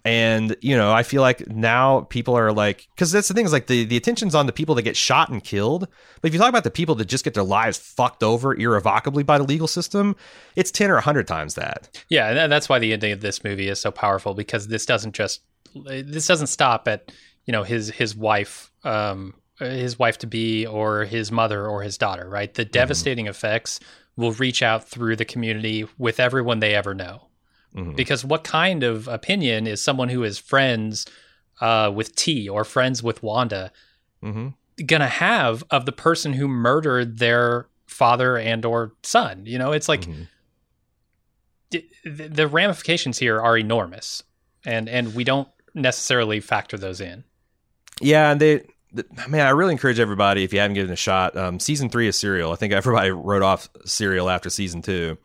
and you know i feel like now people are like because that's the thing is like the, the attention's on the people that get shot and killed but if you talk about the people that just get their lives fucked over irrevocably by the legal system it's 10 or 100 times that Yeah, and that's why the ending of this movie is so powerful because this doesn't just this doesn't stop at you know his his wife um his wife to be or his mother or his daughter, right? The devastating effects will reach out through the community with everyone they ever know. Mhm. Because what kind of opinion is someone who is friends uh, with T or friends with Wanda hmm gonna have of the person who murdered their father and or son? You know, it's like Mhm. d- the ramifications here are enormous, and and we don't necessarily factor those in. Yeah, and they, th- man, I really encourage everybody if you haven't given it a shot. Um, season three of Serial, I think everybody [LAUGHS] wrote off Serial after season two.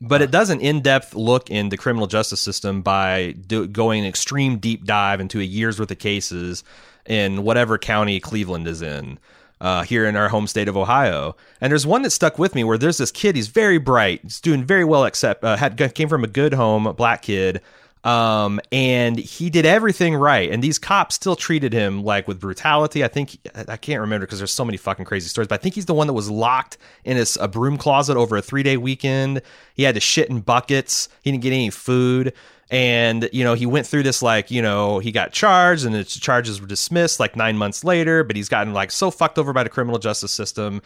But it does an in-depth look in the criminal justice system by do, going an extreme deep dive into a year's worth of cases in whatever county Cleveland is in. Uh, here in our home state of Ohio, and there's one that stuck with me where there's this kid. He's very bright. He's doing very well. Except uh, had came from a good home, a black kid, um, and he did everything right. And these cops still treated him like with brutality. I think I can't remember because there's so many fucking crazy stories. But I think he's the one that was locked in his a broom closet over a three day weekend. He had to shit in buckets. He didn't get any food. And you know he went through this like you know he got charged and the charges were dismissed like nine months later. But he's gotten like so fucked over by the criminal justice system.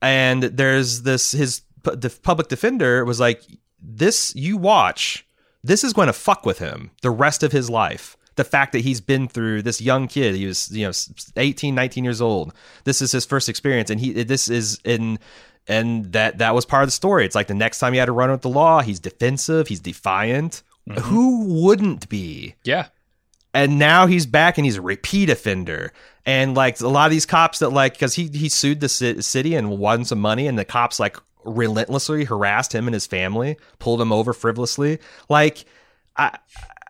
And there's this his the public defender was like this you watch this is going to fuck with him the rest of his life. The fact that he's been through this young kid he was you know 18 19 years old. This is his first experience and he this is in and that that was part of the story. It's like the next time he had to run with the law he's defensive he's defiant. Mm-hmm. who wouldn't be? Yeah. And now he's back and he's a repeat offender. And like a lot of these cops that like because he he sued the city and won some money and the cops like relentlessly harassed him and his family, pulled him over frivolously. Like, I.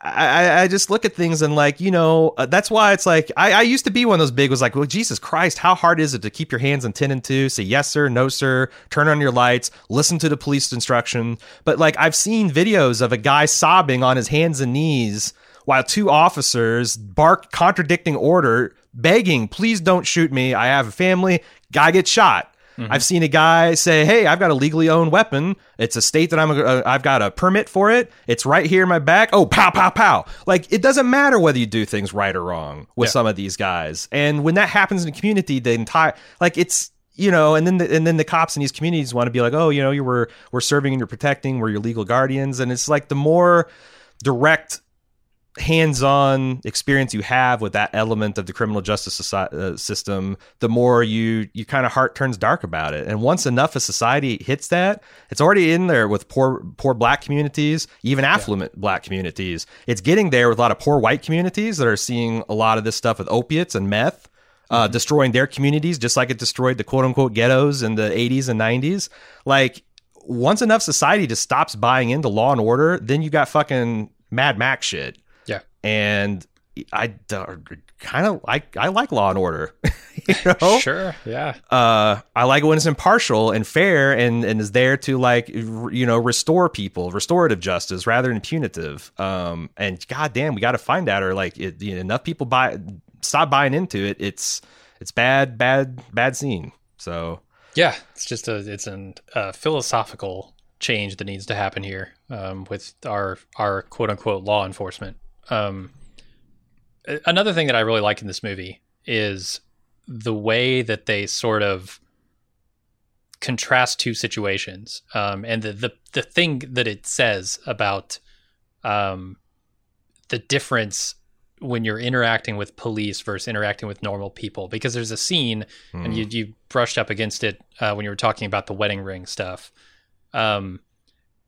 I, I just look at things and like you know uh, that's why it's like I, I used to be one of those big was like well Jesus Christ how hard is it to keep your hands on ten and two say yes sir no sir turn on your lights listen to the police instruction but like I've seen videos of a guy sobbing on his hands and knees while two officers bark contradicting order begging please don't shoot me I have a family guy gets shot Mm-hmm. I've seen a guy say, "Hey, I've got a legally owned weapon. It's a state that I'm. A, uh, I've got a permit for it. It's right here in my back. Oh, pow, pow, pow! Like it doesn't matter whether you do things right or wrong with yeah. some of these guys. And when that happens in a community, the entire like it's you know, and then the, and then the cops in these communities want to be like, oh, you know, you were we're serving and you're protecting, we're your legal guardians, and it's like the more direct hands-on experience you have with that element of the criminal justice society, uh, system the more you you kind of heart turns dark about it and once enough of society hits that it's already in there with poor poor black communities even affluent yeah. black communities it's getting there with a lot of poor white communities that are seeing a lot of this stuff with opiates and meth uh, mm-hmm. destroying their communities just like it destroyed the quote unquote ghettos in the 80s and 90s like once enough society just stops buying into law and order then you got fucking mad max shit and I kind of like I like Law and Order. [LAUGHS] you know? Sure, yeah. Uh, I like it when it's impartial and fair and and is there to like you know restore people, restorative justice rather than punitive. Um, and goddamn, we got to find out or like it, you know, enough people buy stop buying into it. It's it's bad, bad, bad scene. So yeah, it's just a it's a uh, philosophical change that needs to happen here um, with our our quote unquote law enforcement. Um, another thing that I really like in this movie is the way that they sort of contrast two situations, um, and the, the the thing that it says about um, the difference when you're interacting with police versus interacting with normal people. Because there's a scene, mm. and you hmm. you brushed up against it uh, when you were talking about the wedding ring stuff, um,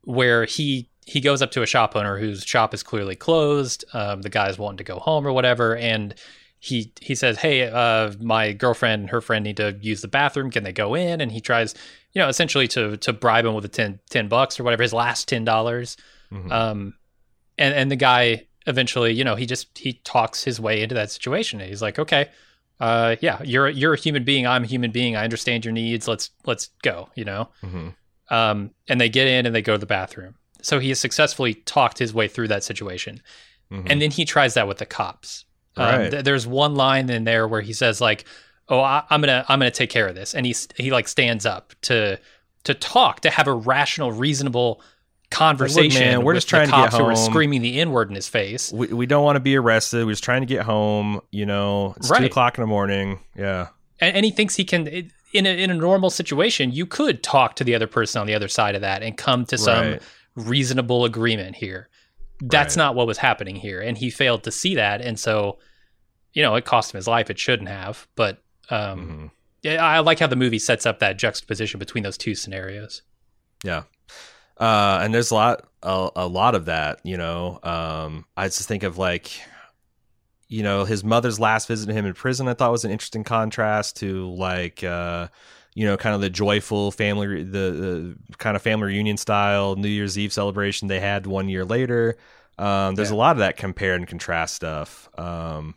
where he he goes up to a shop owner whose shop is clearly closed. Um, the guy's wanting to go home or whatever, and he he says, "Hey, uh, my girlfriend and her friend need to use the bathroom. Can they go in?" And he tries, you know, essentially to to bribe him with a 10, 10 bucks or whatever his last ten dollars. Mm-hmm. Um, and and the guy eventually, you know, he just he talks his way into that situation. He's like, "Okay, uh, yeah, you're you're a human being. I'm a human being. I understand your needs. Let's let's go." You know. Mm-hmm. Um, and they get in and they go to the bathroom so he has successfully talked his way through that situation. Mm-hmm. And then he tries that with the cops. Um, right. Um, th- there's one line in there where he says like, "Oh, I- am gonna I'm gonna take care of this," and he he like stands up to to talk to have a rational, reasonable conversation. Like, man, we're just trying to get home. Who are screaming the N word in his face. We, we don't want to be arrested. We're just trying to get home. You know, it's right. two o'clock in the morning. Yeah, and, and he thinks he can. It, in a, in a normal situation, you could talk to the other person on the other side of that and come to some right reasonable agreement here. That's right. not what was happening here, and he failed to see that, and so you know it cost him his life. It shouldn't have, but um, mm-hmm. yeah, I like how the movie sets up that juxtaposition between those two scenarios. Yeah, uh, and there's a lot, a, a lot of that. You know, um, I just think of like you know his mother's last visit to him in prison i thought was an interesting contrast to like uh you know, kind of the joyful family, the, the kind of family reunion style New Year's Eve celebration they had one year later. Um, there's Yeah. a lot of that compare and contrast stuff. Um,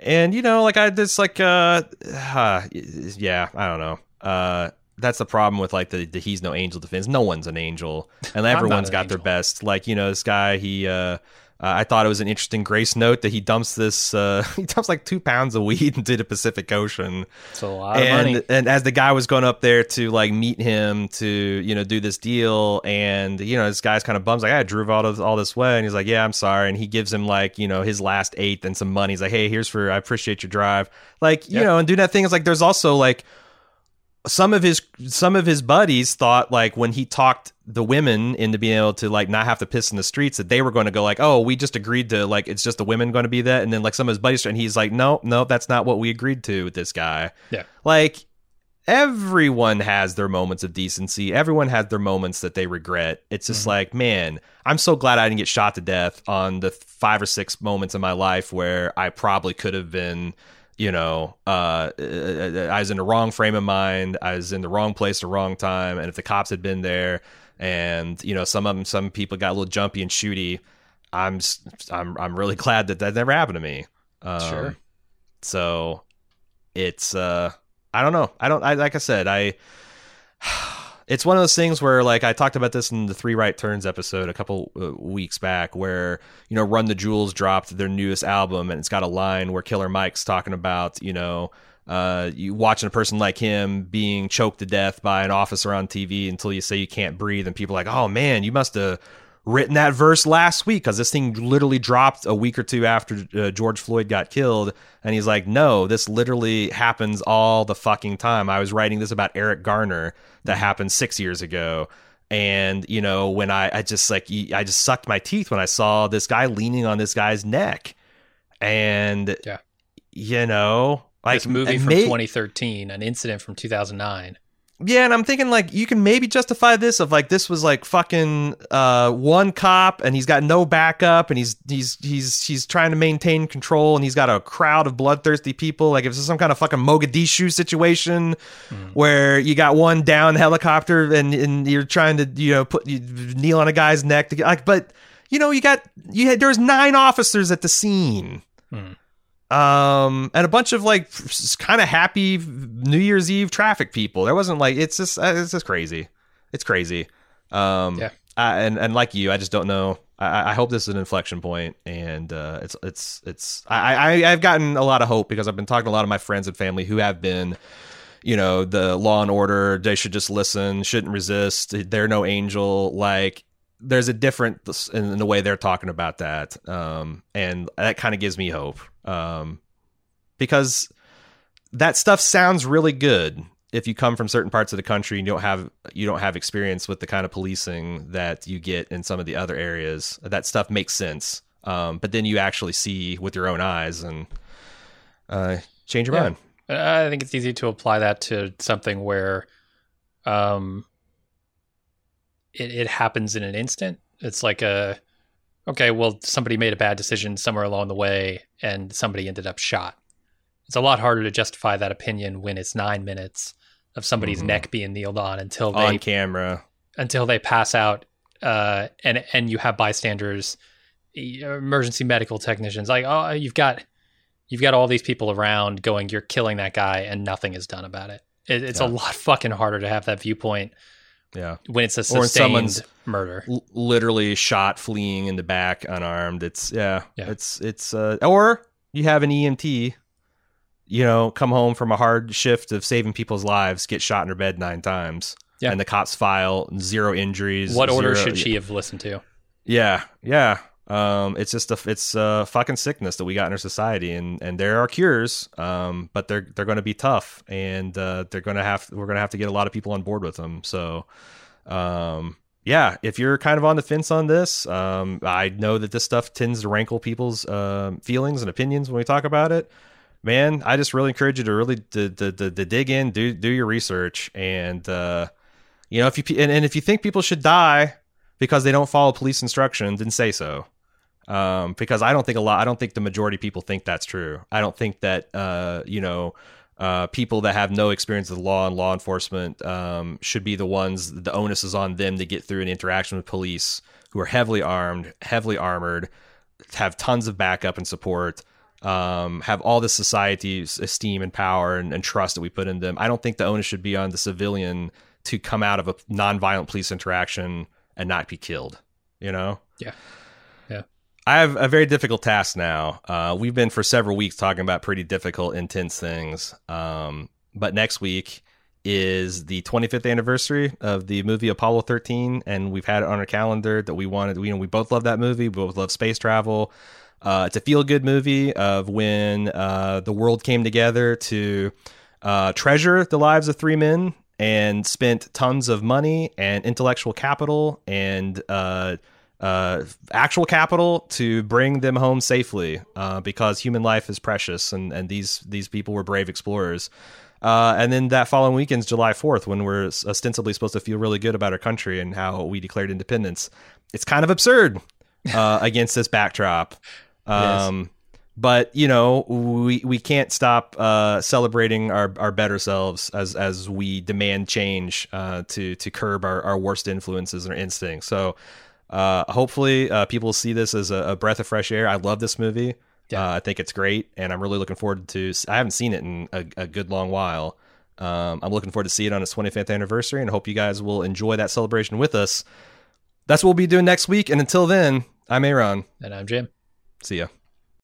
and you know, like I just like, uh, [SIGHS] uh, yeah, I don't know. Uh, that's the problem with like the, the he's no angel defense. No one's an angel, and [LAUGHS] everyone's an got their best. Like you know, this guy, he. Uh, uh, I thought it was an interesting grace note that he dumps this. Uh, [LAUGHS] he dumps like two pounds of weed [LAUGHS] into the Pacific Ocean, It's a lot of money. and and as the guy was going up there to like meet him to you know do this deal, and you know this guy's kind of bums like I drove all this all this way, and he's like yeah I'm sorry, and he gives him like you know his last eighth and some money. He's like hey here's for I appreciate your drive, like you Yeah. know, and doing that thing is like there's also like some of his some of his buddies thought like when he talked the women into being able to like not have to piss in the streets that they were going to go like oh we just agreed to like it's just the women going to be that and then like some of his buddies and he's like no no that's not what we agreed to with this guy Yeah. like everyone has their moments of decency everyone has their moments that they regret it's just Mm-hmm. like man i'm so glad i didn't get shot to death on the five or six moments in my life where i probably could have been you know, uh, I was in the wrong frame of mind. I was in the wrong place, the wrong time. And if the cops had been there, and you know, some of them, some people got a little jumpy and shooty, I'm, I'm, I'm really [LAUGHS] glad that that never happened to me. Um, Sure. So, it's, uh, I don't know. I don't. I like I said, I. [SIGHS] It's one of those things where, like, I talked about this in the Three Right Turns episode a couple uh, weeks back, where you know, Run the Jewels dropped their newest album, and it's got a line where Killer Mike's talking about, you know, uh, you watching a person like him being choked to death by an officer on TV until you say you can't breathe, and people are like, oh man, you must have written that verse last week because this thing literally dropped a week or two after uh, George Floyd got killed. And he's like, no, this literally happens all the fucking time. I was writing this about Eric Garner that happened six years ago. And, you know, when I, I just like, I just sucked my teeth when I saw this guy leaning on this guy's neck. And, Yeah. you know, like this movie from may- 2013, an incident from 2009. Yeah, and I'm thinking like you can maybe justify this of like this was like fucking uh one cop and he's got no backup and he's he's he's he's trying to maintain control and he's got a crowd of bloodthirsty people. Like if it's some kind of fucking Mogadishu situation where you got one down helicopter and and you're trying to you know put you kneel on a guy's neck to get like but you know you got you had there's nine officers at the scene um and a bunch of like kind of happy new year's eve traffic people. There wasn't like it's just uh, it's just crazy. It's crazy. Um Yeah. I, and and like you i just don't know. I i hope this is an inflection point and uh it's it's it's i i i've gotten a lot of hope because i've been talking to a lot of my friends and family who have been you know the law and order they should just listen shouldn't resist. They're no angel. Like there's a difference in, in the way they're talking about that um and that kind of gives me hope um because that stuff sounds really good if you come from certain parts of the country and you don't have you don't have experience with the kind of policing that you get in some of the other areas that stuff makes sense um but then you actually see with your own eyes and uh change your Yeah. mind I think it's easy to apply that to something where um, it, it happens in an instant. It's like a, okay, well, somebody made a bad decision somewhere along the way and somebody ended up shot. It's a lot harder to justify that opinion when it's nine minutes of somebody's Mhm. neck being kneeled on until they on camera until they pass out uh, and and you have bystanders emergency medical technicians like oh you've got you've got all these people around going you're killing that guy and nothing is done about it, it it's a lot fucking harder to have that viewpoint yeah. when it's a Or someone's- murder. l- literally shot fleeing in the back unarmed. It's yeah, Yeah. it's it's uh or you have an emt you know come home from a hard shift of saving people's lives get shot in her bed nine times Yeah. and the cops file zero injuries what order should she have listened to? Yeah yeah um it's just a it's a fucking sickness that we got in our society and and there are cures um but they're they're going to be tough and uh they're going to have we're going to have to get a lot of people on board with them so um yeah if you're kind of on the fence on this um i know that this stuff tends to rankle people's um feelings and opinions when we talk about it. Man i just really encourage you to really to, to, to, to dig in do do your research and uh you know if you and, and if you think people should die because they don't follow police instruction then say so um because i don't think a lot i don't think the majority of people think that's true i don't think that uh you know uh, people that have no experience with law and law enforcement um, should be the ones. The onus is on them to get through an interaction with police who are heavily armed, heavily armored, have tons of backup and support, um, have all this society's esteem and power and, and, trust that we put in them. I don't think the onus should be on the civilian to come out of a nonviolent police interaction and not be killed. You know? Yeah. I have a very difficult task now. Uh, we've been for several weeks talking about pretty difficult, intense things. Um, but next week is the 25th anniversary of the movie Apollo 13, and we've had it on our calendar that we wanted. We, you know, we both love that movie. We both love space travel. Uh, it's a feel good movie of when uh, the world came together to uh, treasure the lives of three men and spent tons of money and intellectual capital and uh, uh, actual capital to bring them home safely uh, because human life is precious and, and these these people were brave explorers. and then that following weekend's July 4th, when we're ostensibly supposed to feel really good about our country and how we declared independence. It's kind of absurd [LAUGHS] against this backdrop. Um, yes. But you know, we we can't stop uh, celebrating our, our better selves as as we demand change uh, to to curb our, our worst influences and instincts. So uh, hopefully, uh, people see this as a, a, breath of fresh air. I love this movie. Yeah. Uh, I think it's great, and I'm really looking forward to. I haven't seen it in a, a good long while. Um, I'm looking forward to see it on its 25th anniversary, and hope you guys will enjoy that celebration with us. That's what we'll be doing next week. And until then, I'm Aaron. And I'm Jim. See ya.